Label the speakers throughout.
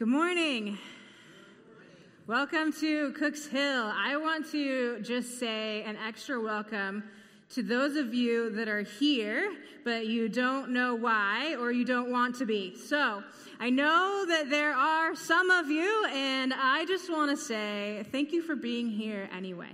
Speaker 1: Good morning. Welcome to Cooks Hill. I want to just say an extra welcome to those of you that are here, but you don't know why or you don't want to be. So, I know that there are some of you, and I just want to say thank you for being here anyway.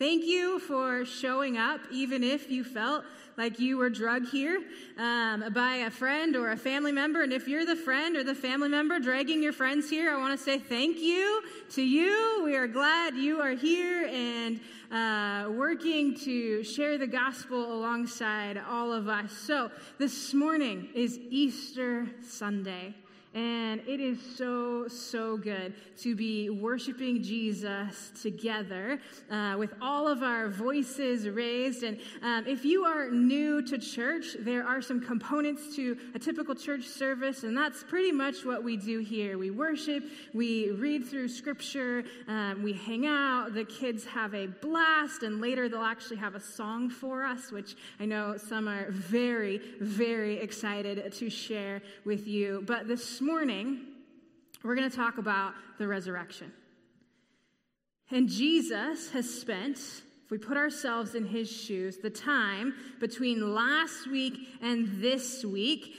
Speaker 1: Thank you for showing up, even if you felt like you were drugged here um, by a friend or a family member. And if you're the friend or the family member dragging your friends here, I want to say thank you to you. We are glad you are here and uh, working to share the gospel alongside all of us. So, this morning is Easter Sunday. And it is so, so good to be worshiping Jesus together uh, with all of our voices raised. And um, if you are new to church, there are some components to a typical church service, and that's pretty much what we do here. We worship, we read through scripture, um, we hang out, the kids have a blast, and later they'll actually have a song for us, which I know some are very, very excited to share with you. But this morning, we're going to talk about the resurrection. And Jesus has spent, if we put ourselves in his shoes, the time between last week and this week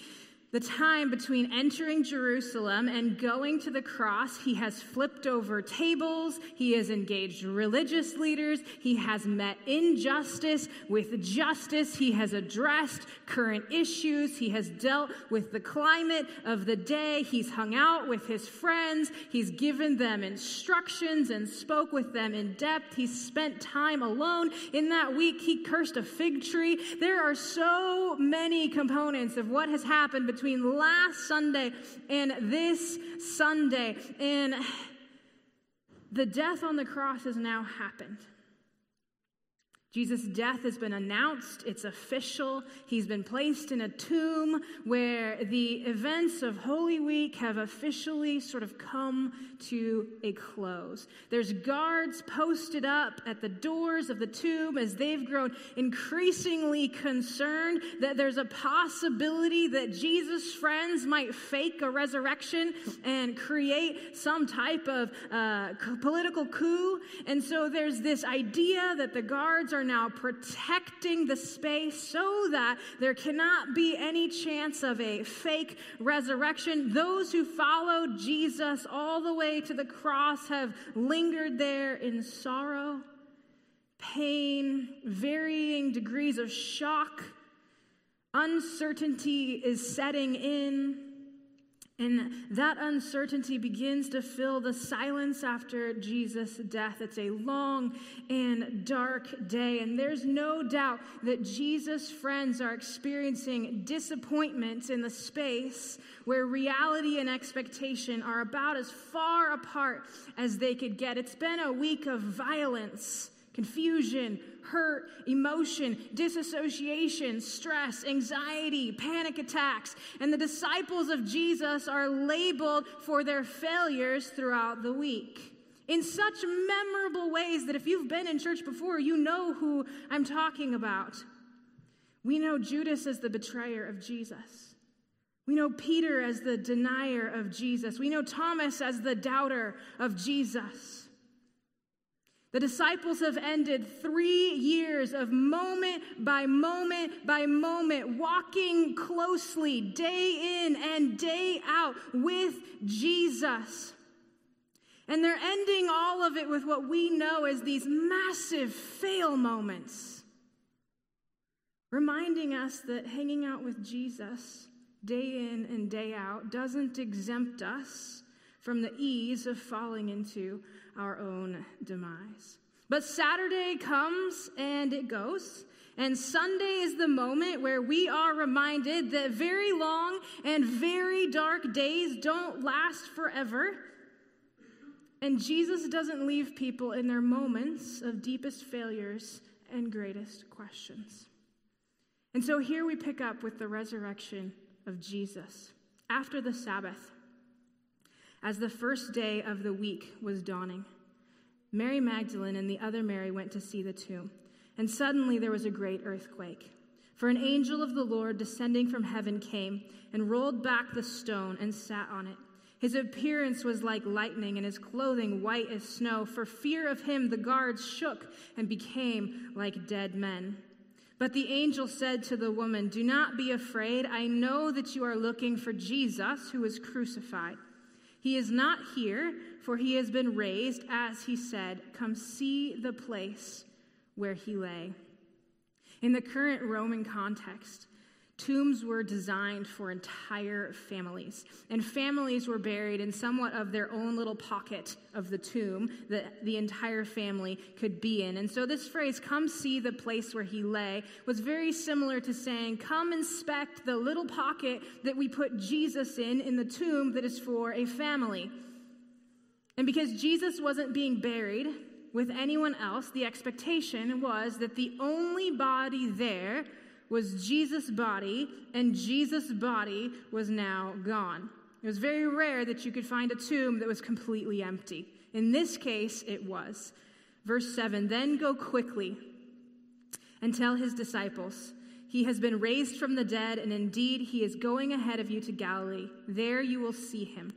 Speaker 1: the time between entering Jerusalem and going to the cross, he has flipped over tables, he has engaged religious leaders, he has met injustice with justice, he has addressed current issues, he has dealt with the climate of the day, he's hung out with his friends, he's given them instructions and spoke with them in depth, he's spent time alone. In that week, he cursed a fig tree. There are so many components of what has happened between between last Sunday and this Sunday. And the death on the cross has now happened. Jesus' death has been announced. It's official. He's been placed in a tomb where the events of Holy Week have officially sort of come to a close. There's guards posted up at the doors of the tomb as they've grown increasingly concerned that there's a possibility that Jesus' friends might fake a resurrection and create some type of uh, political coup. And so there's this idea that the guards are are now protecting the space so that there cannot be any chance of a fake resurrection. Those who followed Jesus all the way to the cross have lingered there in sorrow, pain, varying degrees of shock. Uncertainty is setting in. And that uncertainty begins to fill the silence after Jesus' death. It's a long and dark day. And there's no doubt that Jesus' friends are experiencing disappointment in the space where reality and expectation are about as far apart as they could get. It's been a week of violence confusion, hurt, emotion, disassociation, stress, anxiety, panic attacks. And the disciples of Jesus are labeled for their failures throughout the week. In such memorable ways that if you've been in church before, you know who I'm talking about. We know Judas as the betrayer of Jesus. We know Peter as the denier of Jesus. We know Thomas as the doubter of Jesus. The disciples have ended three years of moment by moment by moment, walking closely day in and day out with Jesus. And they're ending all of it with what we know as these massive fail moments, reminding us that hanging out with Jesus day in and day out doesn't exempt us from the ease of falling into our own demise. But Saturday comes and it goes. And Sunday is the moment where we are reminded that very long and very dark days don't last forever. And Jesus doesn't leave people in their moments of deepest failures and greatest questions. And so here we pick up with the resurrection of Jesus after the Sabbath as the first day of the week was dawning. Mary Magdalene and the other Mary went to see the tomb. And suddenly there was a great earthquake. For an angel of the Lord descending from heaven came and rolled back the stone and sat on it. His appearance was like lightning, and his clothing white as snow. For fear of him, the guards shook and became like dead men. But the angel said to the woman, Do not be afraid. I know that you are looking for Jesus who was crucified. He is not here, for he has been raised, as he said. Come see the place where he lay. In the current Roman context, Tombs were designed for entire families, and families were buried in somewhat of their own little pocket of the tomb that the entire family could be in. And so, this phrase, come see the place where he lay, was very similar to saying, come inspect the little pocket that we put Jesus in in the tomb that is for a family. And because Jesus wasn't being buried with anyone else, the expectation was that the only body there was Jesus' body, and Jesus' body was now gone. It was very rare that you could find a tomb that was completely empty. In this case, it was. Verse 7 Then go quickly and tell his disciples, He has been raised from the dead, and indeed he is going ahead of you to Galilee. There you will see him.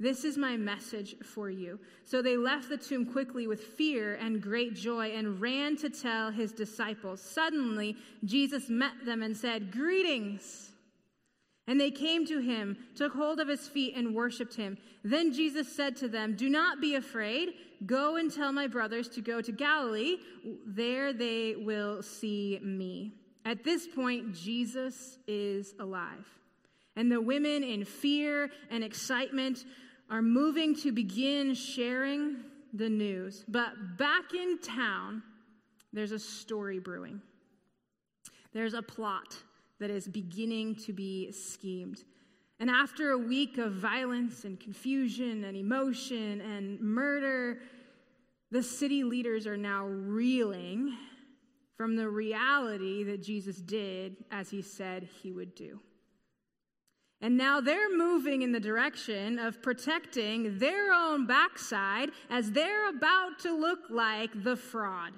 Speaker 1: This is my message for you. So they left the tomb quickly with fear and great joy and ran to tell his disciples. Suddenly, Jesus met them and said, Greetings. And they came to him, took hold of his feet, and worshiped him. Then Jesus said to them, Do not be afraid. Go and tell my brothers to go to Galilee. There they will see me. At this point, Jesus is alive. And the women, in fear and excitement, are moving to begin sharing the news. But back in town, there's a story brewing. There's a plot that is beginning to be schemed. And after a week of violence and confusion and emotion and murder, the city leaders are now reeling from the reality that Jesus did as he said he would do. And now they're moving in the direction of protecting their own backside as they're about to look like the fraud.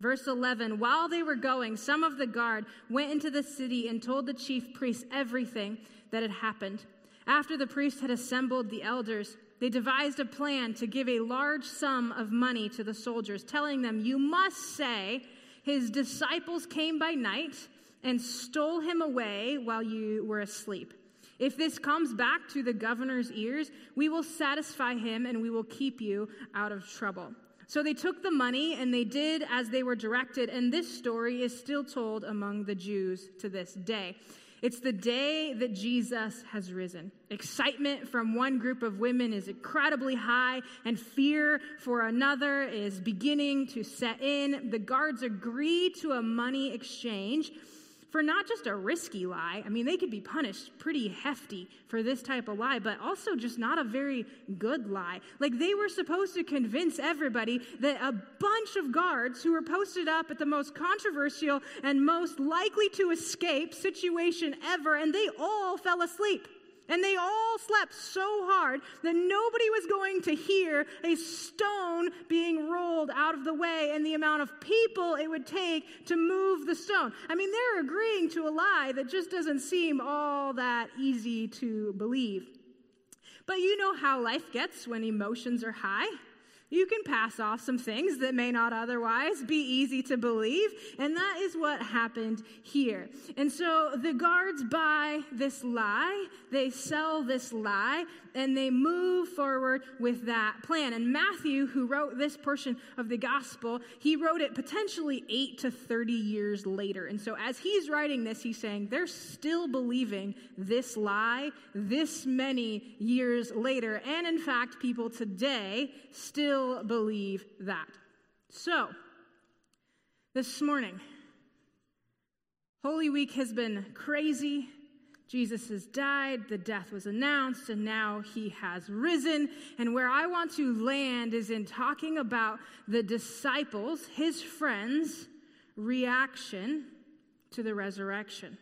Speaker 1: Verse 11 While they were going, some of the guard went into the city and told the chief priests everything that had happened. After the priests had assembled the elders, they devised a plan to give a large sum of money to the soldiers, telling them, You must say, His disciples came by night and stole him away while you were asleep. If this comes back to the governor's ears, we will satisfy him and we will keep you out of trouble. So they took the money and they did as they were directed, and this story is still told among the Jews to this day. It's the day that Jesus has risen. Excitement from one group of women is incredibly high, and fear for another is beginning to set in. The guards agree to a money exchange for not just a risky lie. I mean, they could be punished pretty hefty for this type of lie, but also just not a very good lie. Like they were supposed to convince everybody that a bunch of guards who were posted up at the most controversial and most likely to escape situation ever, and they all fell asleep. And they all slept so hard that nobody was going to hear a stone being rolled out of the way and the amount of people it would take to move the stone. I mean, they're agreeing to a lie that just doesn't seem all that easy to believe. But you know how life gets when emotions are high you can pass off some things that may not otherwise be easy to believe. And that is what happened here. And so the guards buy this lie, they sell this lie, and they move forward with that plan. And Matthew, who wrote this portion of the gospel, he wrote it potentially 8 to 30 years later. And so as he's writing this, he's saying they're still believing this lie this many years later. And in fact, people today still believe that. So, this morning, Holy Week has been crazy. Jesus has died, the death was announced, and now he has risen. And where I want to land is in talking about the disciples, his friends' reaction to the resurrection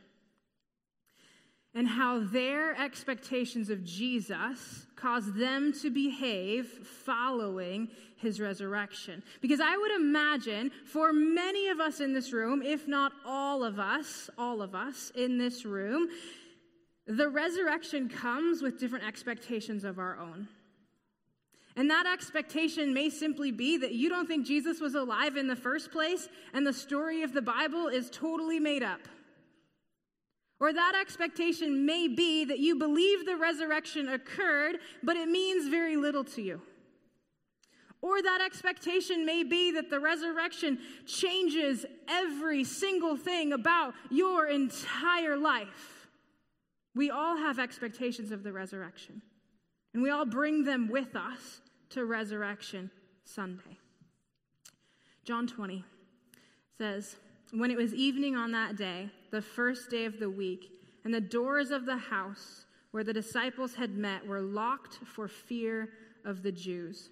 Speaker 1: and how their expectations of Jesus caused them to behave following his resurrection. Because I would imagine for many of us in this room, if not all of us, all of us in this room, the resurrection comes with different expectations of our own. And that expectation may simply be that you don't think Jesus was alive in the first place and the story of the Bible is totally made up. Or that expectation may be that you believe the resurrection occurred, but it means very little to you. Or that expectation may be that the resurrection changes every single thing about your entire life. We all have expectations of the resurrection, and we all bring them with us to Resurrection Sunday. John 20 says, When it was evening on that day, the first day of the week, and the doors of the house where the disciples had met were locked for fear of the Jews.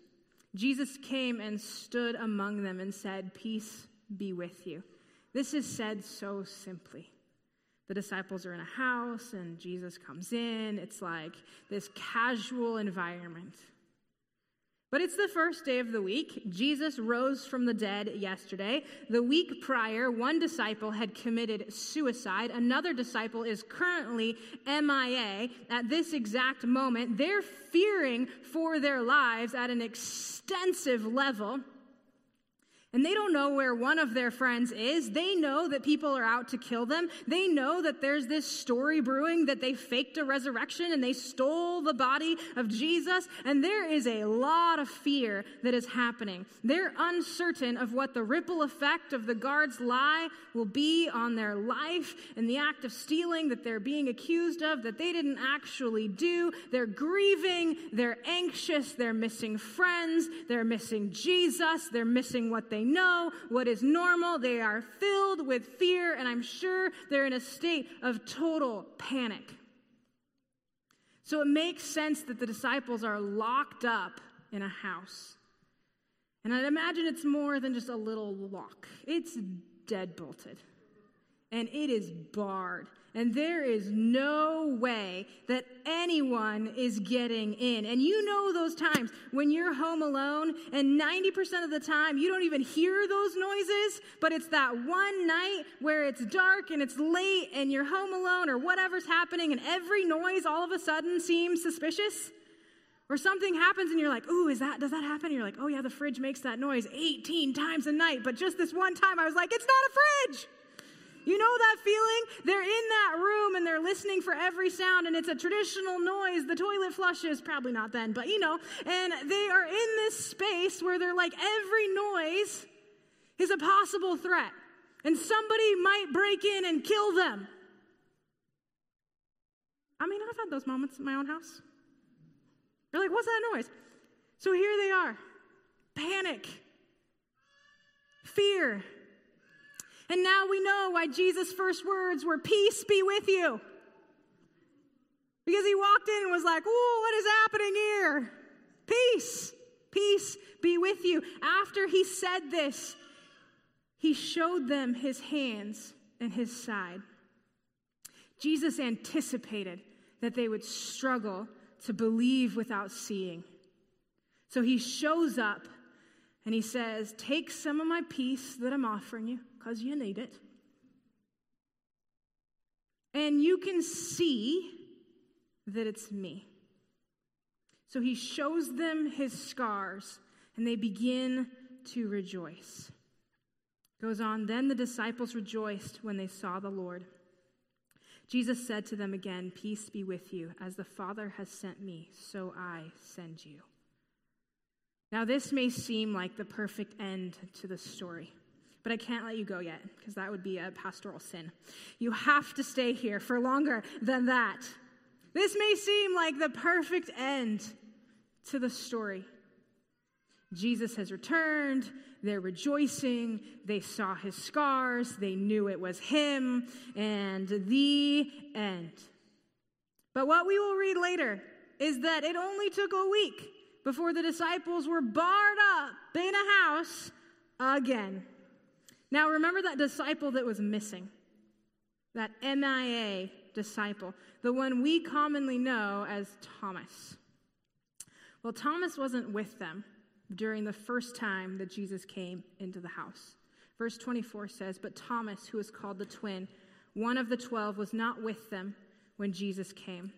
Speaker 1: Jesus came and stood among them and said, Peace be with you. This is said so simply. The disciples are in a house and Jesus comes in. It's like this casual environment. But it's the first day of the week. Jesus rose from the dead yesterday. The week prior, one disciple had committed suicide. Another disciple is currently MIA at this exact moment. They're fearing for their lives at an extensive level and they don't know where one of their friends is. They know that people are out to kill them. They know that there's this story brewing that they faked a resurrection and they stole the body of Jesus. And there is a lot of fear that is happening. They're uncertain of what the ripple effect of the guard's lie will be on their life and the act of stealing that they're being accused of that they didn't actually do. They're grieving. They're anxious. They're missing friends. They're missing Jesus. They're missing what they know what is normal. They are filled with fear, and I'm sure they're in a state of total panic. So it makes sense that the disciples are locked up in a house. And I'd imagine it's more than just a little lock, it's dead bolted, and it is barred. And there is no way that anyone is getting in. And you know those times when you're home alone, and 90% of the time you don't even hear those noises, but it's that one night where it's dark and it's late and you're home alone or whatever's happening, and every noise all of a sudden seems suspicious. Or something happens and you're like, ooh, is that, does that happen? And you're like, oh yeah, the fridge makes that noise 18 times a night. But just this one time I was like, it's not a fridge. You know that feeling? They're in that room and they're listening for every sound, and it's a traditional noise. The toilet flushes, probably not then, but you know, and they are in this space where they're like, every noise is a possible threat, and somebody might break in and kill them. I mean, I've had those moments in my own house. They're like, what's that noise? So here they are panic, fear, and now we know why Jesus' first words were, Peace be with you. Because he walked in and was like, Whoa, what is happening here? Peace, peace be with you. After he said this, he showed them his hands and his side. Jesus anticipated that they would struggle to believe without seeing. So he shows up and he says, Take some of my peace that I'm offering you because you need it. And you can see that it's me. So he shows them his scars, and they begin to rejoice. Goes on, then the disciples rejoiced when they saw the Lord. Jesus said to them again, Peace be with you. As the Father has sent me, so I send you. Now, this may seem like the perfect end to the story. But I can't let you go yet because that would be a pastoral sin. You have to stay here for longer than that. This may seem like the perfect end to the story. Jesus has returned. They're rejoicing. They saw his scars. They knew it was him. And the end. But what we will read later is that it only took a week before the disciples were barred up in a house again. Now, remember that disciple that was missing? That MIA disciple, the one we commonly know as Thomas. Well, Thomas wasn't with them during the first time that Jesus came into the house. Verse 24 says, But Thomas, who is called the twin, one of the twelve, was not with them when Jesus came.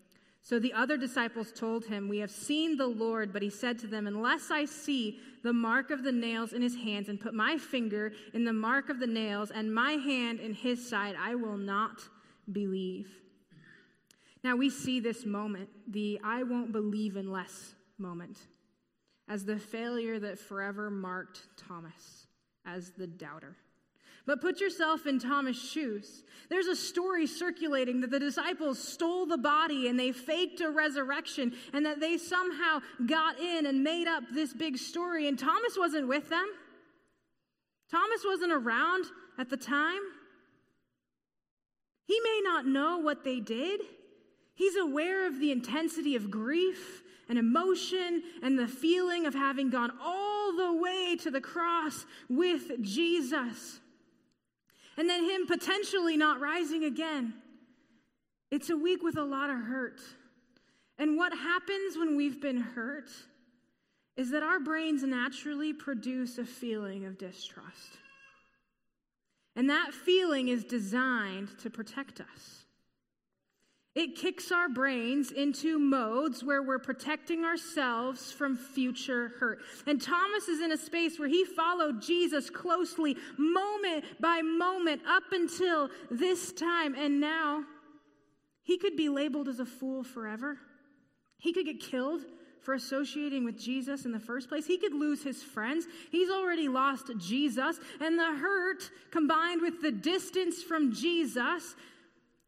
Speaker 1: So the other disciples told him, We have seen the Lord. But he said to them, Unless I see the mark of the nails in his hands, and put my finger in the mark of the nails, and my hand in his side, I will not believe. Now we see this moment, the I won't believe unless moment, as the failure that forever marked Thomas as the doubter. But put yourself in Thomas' shoes. There's a story circulating that the disciples stole the body and they faked a resurrection and that they somehow got in and made up this big story. And Thomas wasn't with them, Thomas wasn't around at the time. He may not know what they did. He's aware of the intensity of grief and emotion and the feeling of having gone all the way to the cross with Jesus and then him potentially not rising again. It's a week with a lot of hurt. And what happens when we've been hurt is that our brains naturally produce a feeling of distrust. And that feeling is designed to protect us. It kicks our brains into modes where we're protecting ourselves from future hurt. And Thomas is in a space where he followed Jesus closely, moment by moment, up until this time. And now he could be labeled as a fool forever. He could get killed for associating with Jesus in the first place. He could lose his friends. He's already lost Jesus. And the hurt combined with the distance from Jesus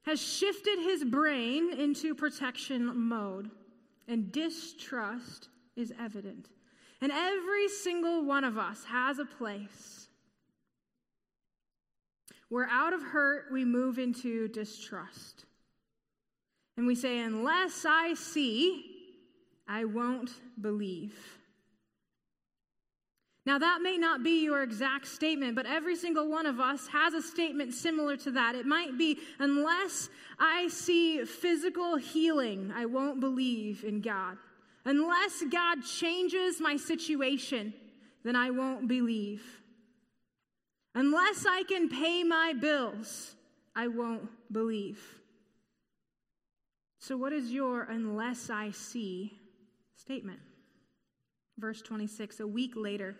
Speaker 1: has shifted his brain into protection mode, and distrust is evident. And every single one of us has a place where out of hurt we move into distrust. And we say, Unless I see, I won't believe. Now, that may not be your exact statement, but every single one of us has a statement similar to that. It might be, unless I see physical healing, I won't believe in God. Unless God changes my situation, then I won't believe. Unless I can pay my bills, I won't believe. So, what is your unless I see statement? Verse 26 A week later,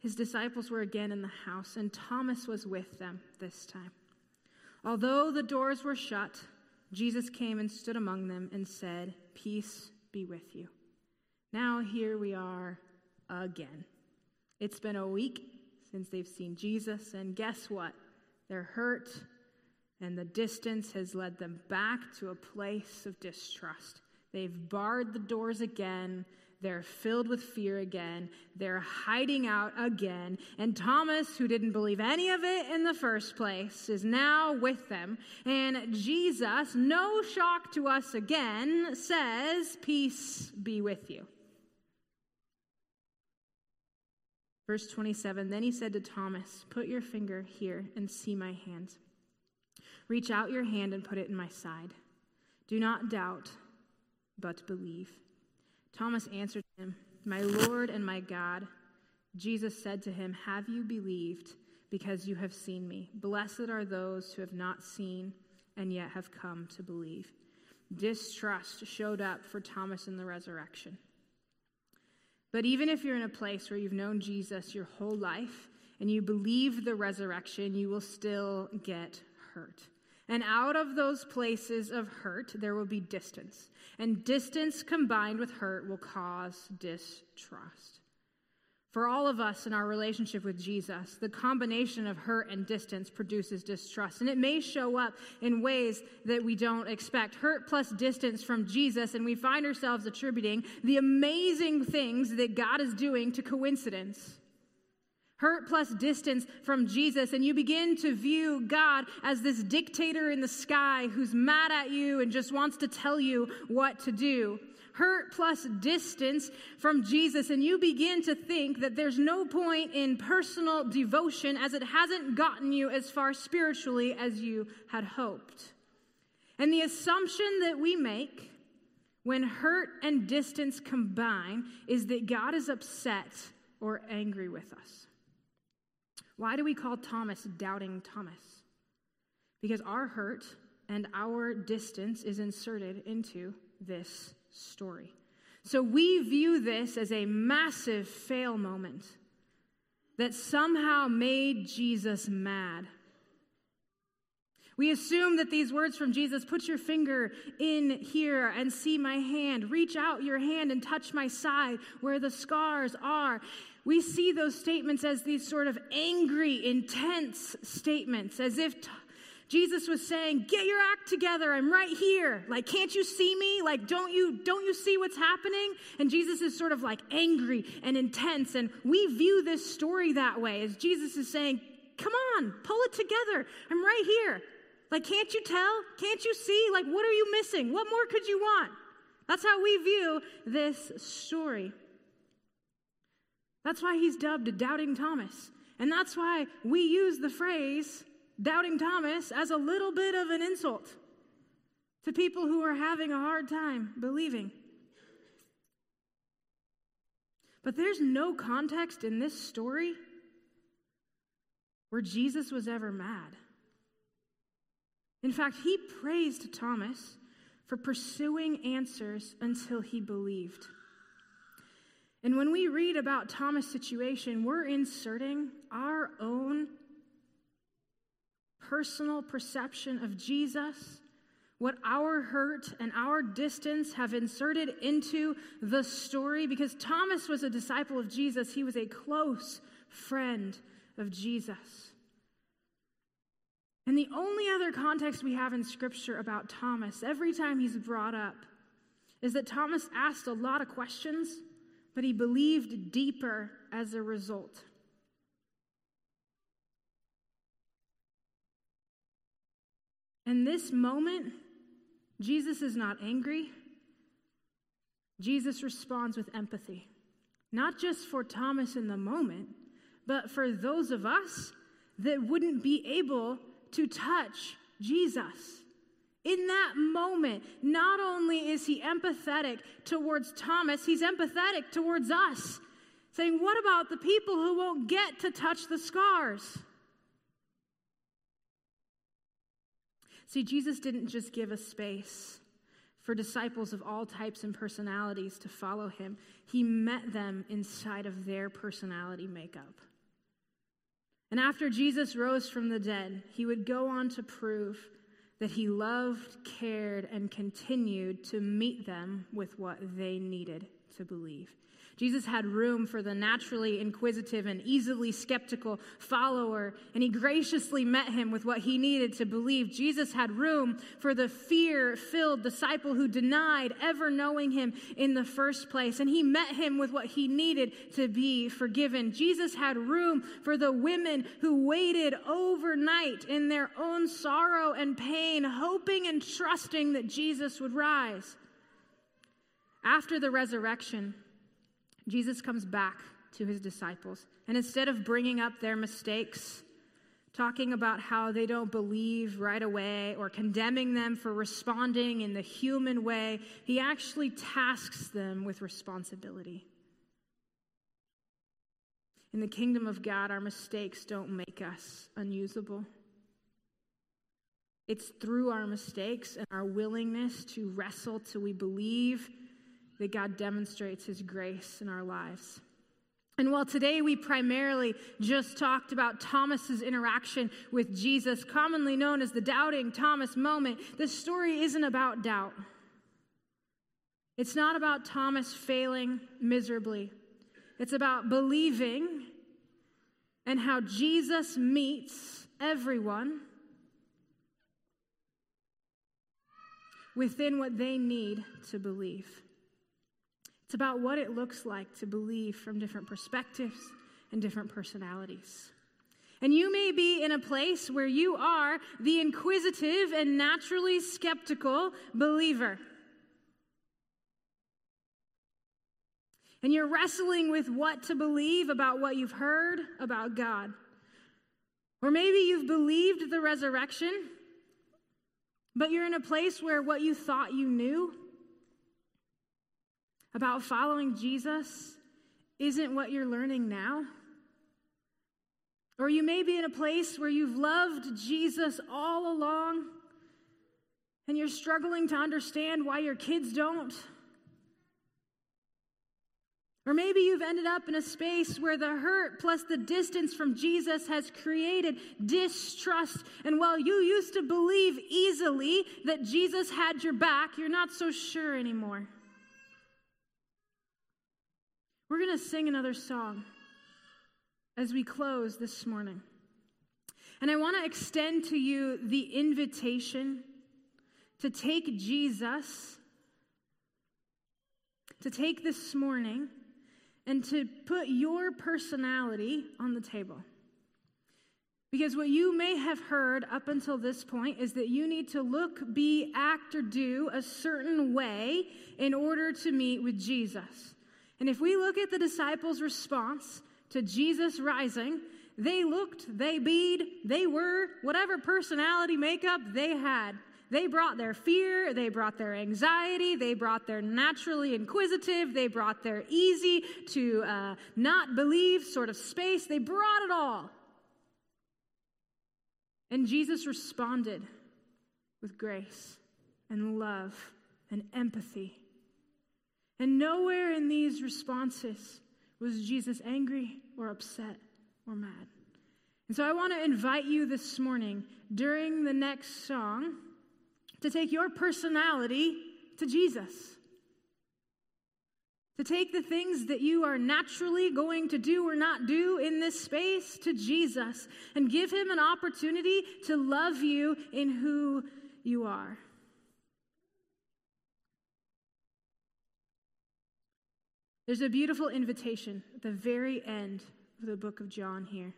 Speaker 1: his disciples were again in the house, and Thomas was with them this time. Although the doors were shut, Jesus came and stood among them and said, Peace be with you. Now here we are again. It's been a week since they've seen Jesus, and guess what? They're hurt, and the distance has led them back to a place of distrust. They've barred the doors again. They're filled with fear again. They're hiding out again. And Thomas, who didn't believe any of it in the first place, is now with them. And Jesus, no shock to us again, says, Peace be with you. Verse 27 Then he said to Thomas, Put your finger here and see my hands. Reach out your hand and put it in my side. Do not doubt, but believe. Thomas answered him, My Lord and my God. Jesus said to him, Have you believed because you have seen me? Blessed are those who have not seen and yet have come to believe. Distrust showed up for Thomas in the resurrection. But even if you're in a place where you've known Jesus your whole life and you believe the resurrection, you will still get hurt. And out of those places of hurt, there will be distance. And distance combined with hurt will cause distrust. For all of us in our relationship with Jesus, the combination of hurt and distance produces distrust. And it may show up in ways that we don't expect. Hurt plus distance from Jesus, and we find ourselves attributing the amazing things that God is doing to coincidence hurt plus distance from Jesus, and you begin to view God as this dictator in the sky who's mad at you and just wants to tell you what to do. Hurt plus distance from Jesus, and you begin to think that there's no point in personal devotion as it hasn't gotten you as far spiritually as you had hoped. And the assumption that we make when hurt and distance combine is that God is upset or angry with us. Why do we call Thomas doubting Thomas? Because our hurt and our distance is inserted into this story. So we view this as a massive fail moment that somehow made Jesus mad. We assume that these words from Jesus, put your finger in here and see my hand, reach out your hand and touch my side where the scars are. We see those statements as these sort of angry, intense statements, as if t- Jesus was saying, "Get your act together. I'm right here. Like, can't you see me? Like, don't you don't you see what's happening?" And Jesus is sort of like angry and intense, and we view this story that way as Jesus is saying, "Come on, pull it together. I'm right here. Like, can't you tell? Can't you see? Like, what are you missing? What more could you want?" That's how we view this story. That's why he's dubbed Doubting Thomas. And that's why we use the phrase doubting Thomas as a little bit of an insult to people who are having a hard time believing. But there's no context in this story where Jesus was ever mad. In fact, he praised Thomas for pursuing answers until he believed. And when we read about Thomas' situation, we're inserting our own personal perception of Jesus, what our hurt and our distance have inserted into the story. Because Thomas was a disciple of Jesus, he was a close friend of Jesus. And the only other context we have in Scripture about Thomas, every time he's brought up, is that Thomas asked a lot of questions, but he believed deeper as a result. In this moment, Jesus is not angry. Jesus responds with empathy, not just for Thomas in the moment, but for those of us that wouldn't be able to touch Jesus. In that moment, not only is he empathetic towards Thomas, he's empathetic towards us, saying, What about the people who won't get to touch the scars? See, Jesus didn't just give a space for disciples of all types and personalities to follow him, he met them inside of their personality makeup. And after Jesus rose from the dead, he would go on to prove that he loved, cared, and continued to meet them with what they needed to believe. Jesus had room for the naturally inquisitive and easily skeptical follower, and he graciously met him with what he needed to believe. Jesus had room for the fear filled disciple who denied ever knowing him in the first place, and he met him with what he needed to be forgiven. Jesus had room for the women who waited overnight in their own sorrow and pain, hoping and trusting that Jesus would rise. After the resurrection, Jesus comes back to his disciples. And instead of bringing up their mistakes, talking about how they don't believe right away or condemning them for responding in the human way, he actually tasks them with responsibility. In the kingdom of God, our mistakes don't make us unusable. It's through our mistakes and our willingness to wrestle till we believe that God demonstrates his grace in our lives. And while today we primarily just talked about Thomas's interaction with Jesus, commonly known as the doubting Thomas moment, this story isn't about doubt. It's not about Thomas failing miserably. It's about believing and how Jesus meets everyone within what they need to believe. It's about what it looks like to believe from different perspectives and different personalities. And you may be in a place where you are the inquisitive and naturally skeptical believer. And you're wrestling with what to believe about what you've heard about God. Or maybe you've believed the resurrection, but you're in a place where what you thought you knew about following Jesus isn't what you're learning now. Or you may be in a place where you've loved Jesus all along, and you're struggling to understand why your kids don't. Or maybe you've ended up in a space where the hurt plus the distance from Jesus has created distrust. And while you used to believe easily that Jesus had your back, you're not so sure anymore. We're going to sing another song as we close this morning. And I want to extend to you the invitation to take Jesus, to take this morning and to put your personality on the table. Because what you may have heard up until this point is that you need to look, be, act, or do a certain way in order to meet with Jesus. And if we look at the disciples' response to Jesus rising, they looked, they beed, they were, whatever personality makeup they had. They brought their fear, they brought their anxiety, they brought their naturally inquisitive, they brought their easy to uh, not believe sort of space. They brought it all. And Jesus responded with grace and love and empathy. And nowhere in these responses was Jesus angry or upset or mad. And so I want to invite you this morning during the next song to take your personality to Jesus. To take the things that you are naturally going to do or not do in this space to Jesus and give him an opportunity to love you in who you are. There's a beautiful invitation at the very end of the book of John here.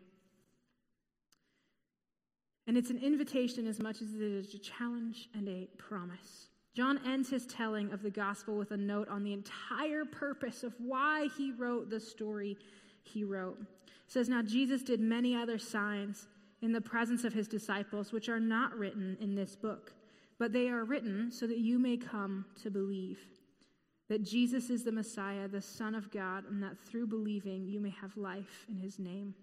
Speaker 1: And it's an invitation as much as it is a challenge and a promise. John ends his telling of the gospel with a note on the entire purpose of why he wrote the story he wrote. It says, Now Jesus did many other signs in the presence of his disciples, which are not written in this book, but they are written so that you may come to believe that Jesus is the Messiah, the Son of God, and that through believing you may have life in his name.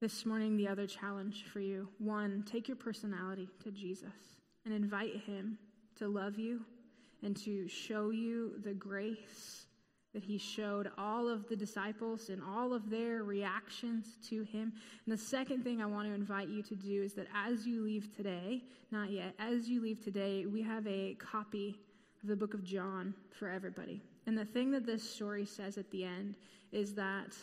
Speaker 1: This morning, the other challenge for you one, take your personality to Jesus and invite him to love you and to show you the grace that he showed all of the disciples and all of their reactions to him. And the second thing I want to invite you to do is that as you leave today, not yet, as you leave today, we have a copy the book of John for everybody. And the thing that this story says at the end is that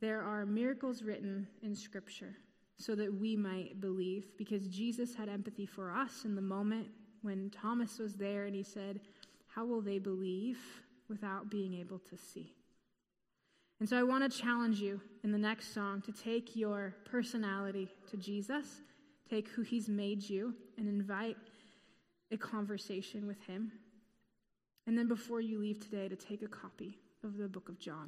Speaker 1: there are miracles written in Scripture so that we might believe, because Jesus had empathy for us in the moment when Thomas was there and he said, How will they believe without being able to see? And so I want to challenge you in the next song to take your personality to Jesus, take who he's made you, and invite a conversation with him. And then before you leave today, to take a copy of the book of John.